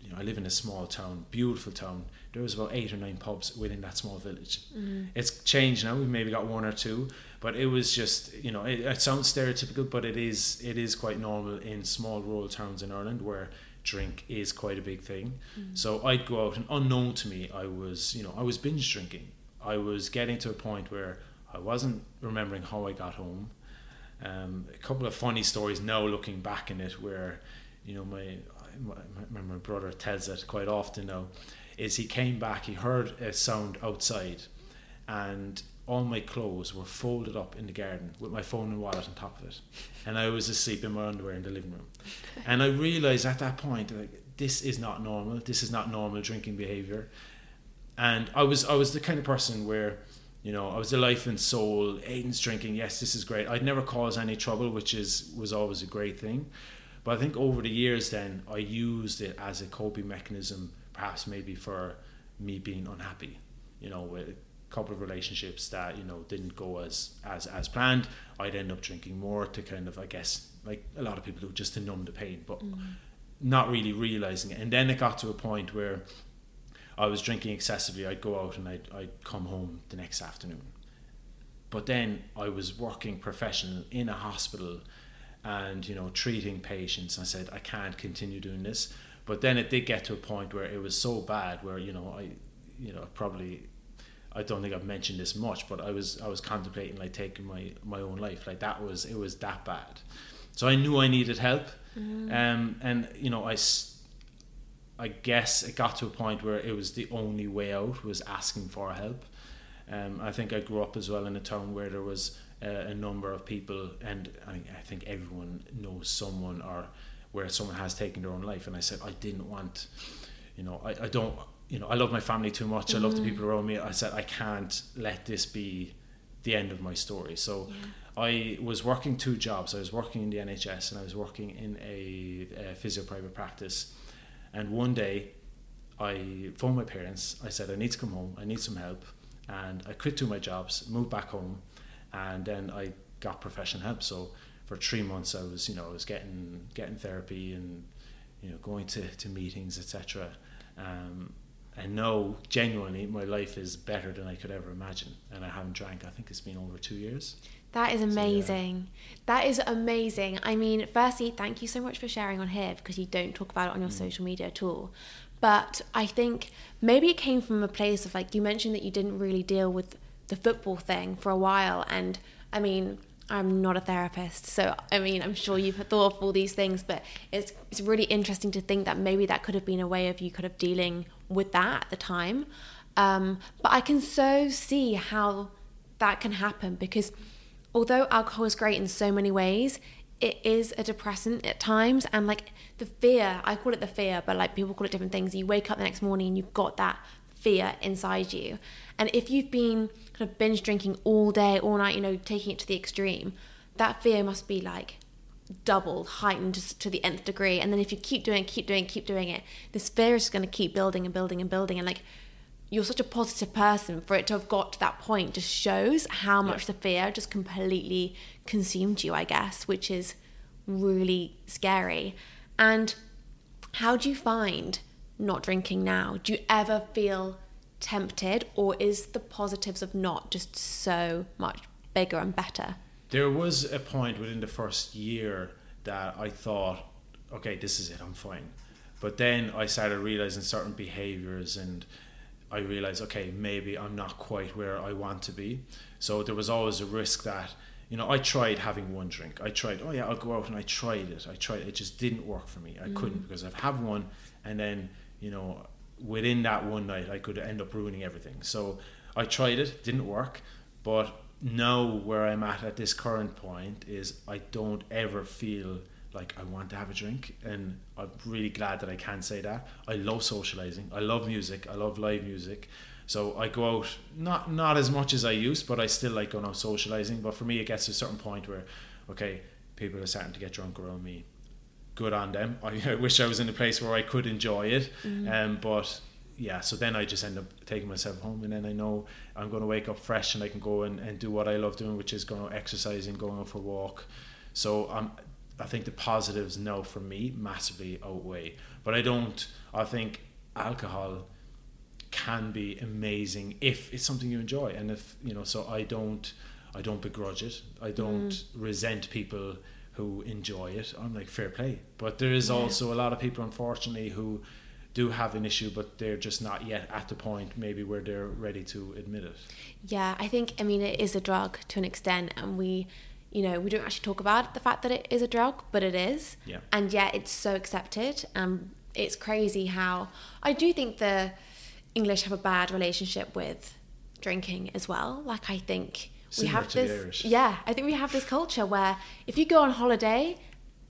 you know, I live in a small town, beautiful town. There was about eight or nine pubs within that small village. Mm-hmm. It's changed now. We've maybe got one or two, but it was just you know it, it sounds stereotypical, but it is it is quite normal in small rural towns in Ireland where drink is quite a big thing. Mm. So I'd go out and unknown to me, I was you know I was binge drinking. I was getting to a point where I wasn't remembering how I got home. Um, a couple of funny stories now looking back in it where you know my my, my, brother tells it quite often now is he came back he heard a sound outside and all my clothes were folded up in the garden with my phone and wallet on top of it. And I was asleep in my underwear in the living room. And I realized at that point like this is not normal. This is not normal drinking behavior. And I was I was the kind of person where you know I was the life and soul. Aidan's drinking. Yes this is great. I'd never cause any trouble which is was always a great thing but I think over the years then I used it as a coping mechanism perhaps maybe for me being unhappy you know with a couple of relationships that you know didn't go as as as planned. I'd end up drinking more to kind of I guess like a lot of people do just to numb the pain but Mm. not really realizing it. And then it got to a point where I was drinking excessively. I'd go out and I'd, I'd come home the next afternoon. But then I was working professional in a hospital and you know treating patients. I said I can't continue doing this. But then it did get to a point where it was so bad where you know I you know probably I don't think I've mentioned this much but I was I was contemplating like taking my my own life. Like that was it was that bad. So I knew I needed help. Um, and you know I. I guess it got to a point where it was the only way out was asking for help. Um, I think I grew up as well in a town where there was uh, a number of people, and I, I think everyone knows someone or where someone has taken their own life. And I said I didn't want, you know, I, I don't, you know, I love my family too much. I love the people around me. I said I can't let this be the end of my story. So I was working two jobs. I was working in the NHS and I was working in a, a physio private practice. And one day, I phoned my parents. I said I need to come home. I need some help, and I quit two of my jobs, moved back home, and then I got professional help. So for three months, I was you know I was getting getting therapy and you know going to, to meetings, etc. Um, and now genuinely my life is better than I could ever imagine, and I haven't drank. I think it's been over two years. That is amazing. That is amazing. I mean, firstly, thank you so much for sharing on here because you don't talk about it on your social media at all. But I think maybe it came from a place of like you mentioned that you didn't really deal with the football thing for a while. And I mean, I'm not a therapist, so I mean, I'm sure you've thought of all these things, but it's it's really interesting to think that maybe that could have been a way of you kind of dealing with that at the time. Um, but I can so see how that can happen because although alcohol is great in so many ways, it is a depressant at times. And like the fear, I call it the fear, but like people call it different things. You wake up the next morning and you've got that fear inside you. And if you've been kind of binge drinking all day, all night, you know, taking it to the extreme, that fear must be like doubled, heightened just to the nth degree. And then if you keep doing, keep doing, keep doing it, this fear is going to keep building and building and building. And like you're such a positive person for it to have got to that point just shows how much the fear just completely consumed you, I guess, which is really scary. And how do you find not drinking now? Do you ever feel tempted, or is the positives of not just so much bigger and better? There was a point within the first year that I thought, okay, this is it, I'm fine. But then I started realizing certain behaviors and I realized, okay, maybe I'm not quite where I want to be. So there was always a risk that, you know, I tried having one drink. I tried, oh yeah, I'll go out and I tried it. I tried it. It just didn't work for me. I couldn't mm. because I've had one and then, you know, within that one night I could end up ruining everything. So I tried it, didn't work. But now where I'm at at this current point is I don't ever feel like I want to have a drink and I'm really glad that I can say that. I love socializing. I love music. I love live music. So I go out not not as much as I used, but I still like going out socializing. But for me it gets to a certain point where okay, people are starting to get drunk around me. Good on them. I, I wish I was in a place where I could enjoy it. Um but yeah, so then I just end up taking myself home and then I know I'm going to wake up fresh and I can go and, and do what I love doing, which is going out exercising, going out for a walk. So um, I think the positives now for me massively outweigh. But I don't. I think alcohol can be amazing if it's something you enjoy, and if you know. So I don't. I don't begrudge it. I don't mm. resent people who enjoy it. I'm like fair play. But there is yeah. also a lot of people, unfortunately, who do have an issue, but they're just not yet at the point maybe where they're ready to admit it. Yeah, I think I mean it is a drug to an extent, and we, you know, we don't actually talk about the fact that it is a drug, but it is. Yeah. And yet it's so accepted, and it's crazy how I do think the English have a bad relationship with drinking as well. Like I think we have this. Yeah, I think we have this culture where if you go on holiday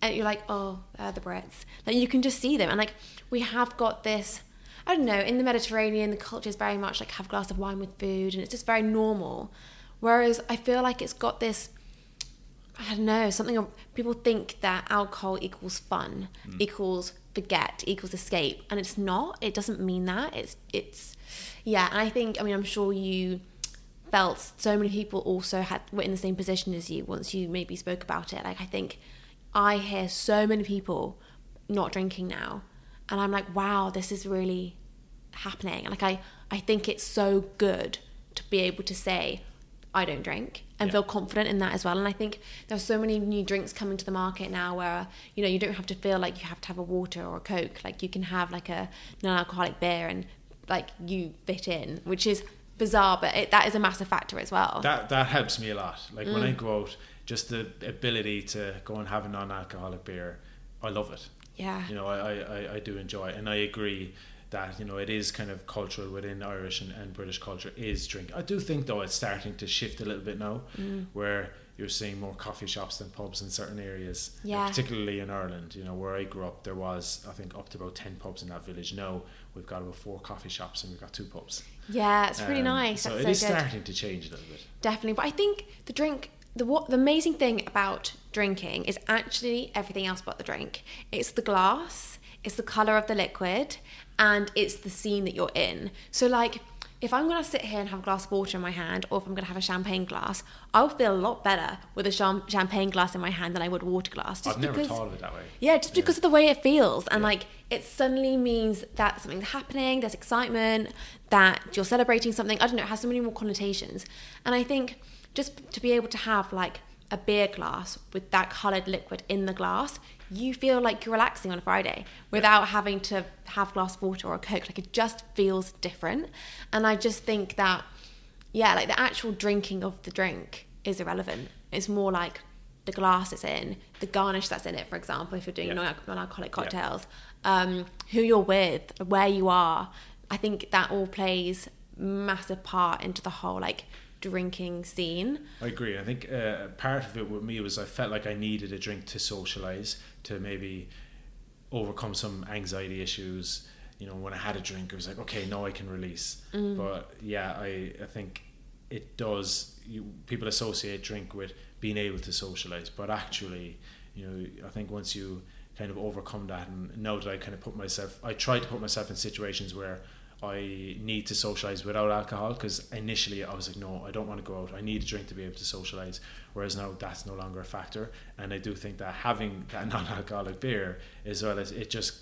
and you're like, oh, they're the Brits, like you can just see them, and like we have got this. I don't know. In the Mediterranean, the culture is very much like have a glass of wine with food, and it's just very normal. Whereas I feel like it's got this. I don't know something. People think that alcohol equals fun, mm. equals forget, equals escape, and it's not. It doesn't mean that. It's it's yeah. And I think. I mean, I'm sure you felt so many people also had were in the same position as you once you maybe spoke about it. Like I think I hear so many people not drinking now and I'm like, wow, this is really happening. Like I, I think it's so good to be able to say, I don't drink and yeah. feel confident in that as well. And I think there's so many new drinks coming to the market now where, you know, you don't have to feel like you have to have a water or a Coke. Like you can have like a non-alcoholic beer and like you fit in, which is bizarre, but it, that is a massive factor as well. That, that helps me a lot. Like mm. when I go out, just the ability to go and have a non-alcoholic beer, I love it yeah you know I, I, I do enjoy it. and I agree that you know it is kind of cultural within Irish and, and British culture is drink. I do think though it's starting to shift a little bit now, mm. where you're seeing more coffee shops than pubs in certain areas. Yeah. particularly in Ireland, you know where I grew up, there was I think up to about ten pubs in that village. Now we've got about four coffee shops and we've got two pubs. Yeah, it's pretty um, nice. So That's it so is good. starting to change a little bit. Definitely, but I think the drink the what the amazing thing about drinking is actually everything else but the drink. It's the glass, it's the color of the liquid, and it's the scene that you're in. So like if I'm gonna sit here and have a glass of water in my hand, or if I'm gonna have a champagne glass, I'll feel a lot better with a champagne glass in my hand than I would water glass. Just I've never because, thought of it that way. Yeah, just yeah. because of the way it feels, and yeah. like it suddenly means that something's happening. There's excitement, that you're celebrating something. I don't know. It has so many more connotations, and I think just to be able to have like a beer glass with that coloured liquid in the glass, you feel like you're relaxing on a Friday without having to have glass of water or a Coke. Like it just feels different. And I just think that, yeah, like the actual drinking of the drink is irrelevant. It's more like the glass it's in, the garnish that's in it, for example, if you're doing yeah. non alcoholic cocktails, yeah. um, who you're with, where you are. I think that all plays massive part into the whole like drinking scene. I agree. I think uh, part of it with me was I felt like I needed a drink to socialize, to maybe overcome some anxiety issues. You know, when I had a drink, it was like, okay, now I can release. Mm. But yeah, I, I think it does. You, people associate drink with being able to socialize, but actually, you know, I think once you kind of overcome that, and know that I kind of put myself, I try to put myself in situations where I need to socialize without alcohol because initially I was like, no, I don't want to go out. I need a drink to be able to socialize. Whereas now that's no longer a factor, and I do think that having that non-alcoholic beer as well as it just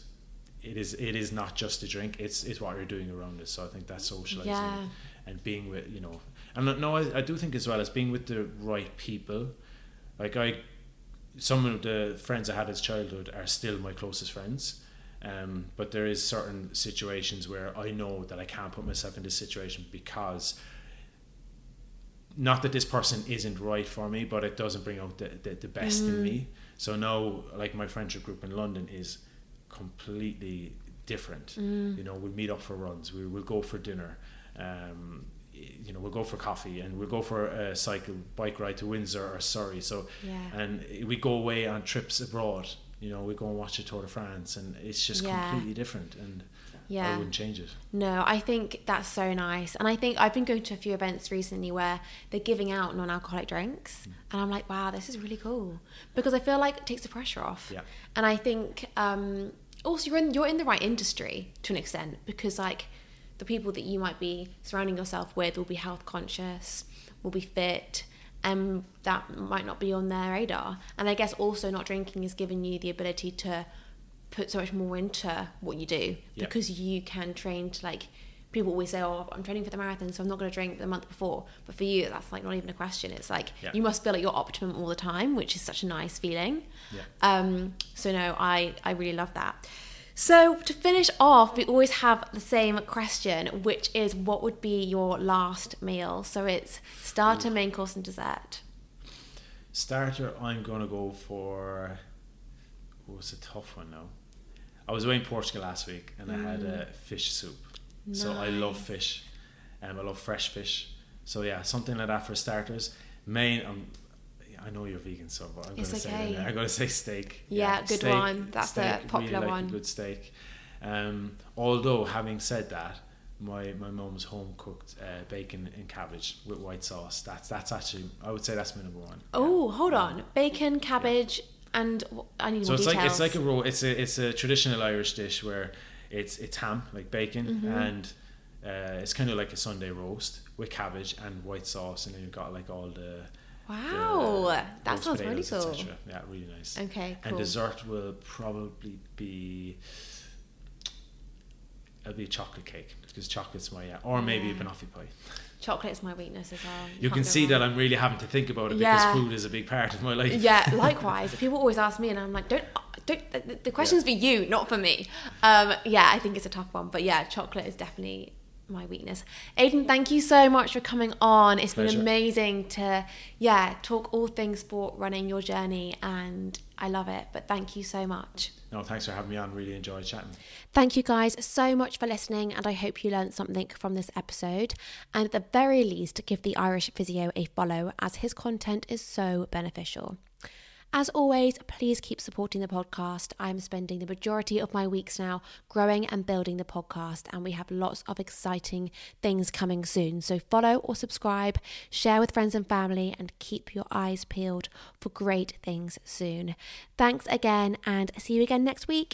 it is it is not just a drink. It's it's what you're doing around it. So I think that's socializing yeah. and being with you know, and no, I, I do think as well as being with the right people. Like I, some of the friends I had as childhood are still my closest friends um, but there is certain situations where I know that I can't put myself in this situation because not that this person isn't right for me, but it doesn't bring out the, the, the best mm. in me. So now, like my friendship group in London is completely different. Mm. You know, we'll meet up for runs, we will go for dinner. Um, you know, we'll go for coffee and we'll go for a cycle bike ride to Windsor or Surrey. So, yeah. and we go away on trips abroad you know, we go and watch the Tour de France, and it's just yeah. completely different. And yeah. I wouldn't change it. No, I think that's so nice. And I think I've been going to a few events recently where they're giving out non alcoholic drinks. Mm. And I'm like, wow, this is really cool. Because I feel like it takes the pressure off. Yeah. And I think um, also you're in, you're in the right industry to an extent because, like, the people that you might be surrounding yourself with will be health conscious, will be fit, and that might not be on their radar. And I guess also not drinking is giving you the ability to put so much more into what you do because you can train to like people always say oh i'm training for the marathon so i'm not going to drink the month before but for you that's like not even a question it's like Yeah. you must feel at your optimum all the time which is such a nice feeling Yeah. um so no i i really love that so to finish off we always have the same question which is what would be your last meal so it's starter main course and dessert Starter, I'm going to go for. Oh, it's a tough one now. I was away in Portugal last week and I had a fish soup. So I love Nice. fish. Um, I love fresh fish. So yeah, something like that for starters. Main, um, I know you're vegan, so but I'm gonna say okay. I'm going to say steak. Yeah, good steak- one. That's a popular really like one. A good steak. Um, although having said that, my my mum's home cooked uh, bacon and cabbage with white sauce. That's that's actually I would say that's my number one. oh hold on bacon cabbage and i need So more it's details like it's like a roll. It's a it's a traditional Irish dish where it's it's ham like bacon Mm-hmm. and uh, it's kind of like a Sunday roast with cabbage and white sauce, and then you've got like all the wow the that roast sounds really cool. Yeah, really nice. okay And dessert will probably be it'll be a chocolate cake because chocolate's my yeah, or maybe a Yeah. banoffee pie. Chocolate's my weakness as well You can't can see wrong. that I'm really having to think about it Yeah. because food is a big part of my life. yeah likewise people always ask me and i'm like don't don't the, the question's for you not for me um yeah i think it's a tough one but yeah chocolate is definitely my weakness Aidan thank you so much for coming on It's been amazing to yeah talk all things sport running your journey and i love it but thank you so much No, thanks for having me on. Really enjoyed chatting. Thank you guys so much for listening, and I hope you learned something from this episode. And at the very least, give the Irish Physio a follow as his content is so beneficial. As always, please keep supporting the podcast. I'm spending the majority of my weeks now growing and building the podcast, and we have lots of exciting things coming soon. So, follow or subscribe, share with friends and family, and keep your eyes peeled for great things soon. Thanks again, and see you again next week.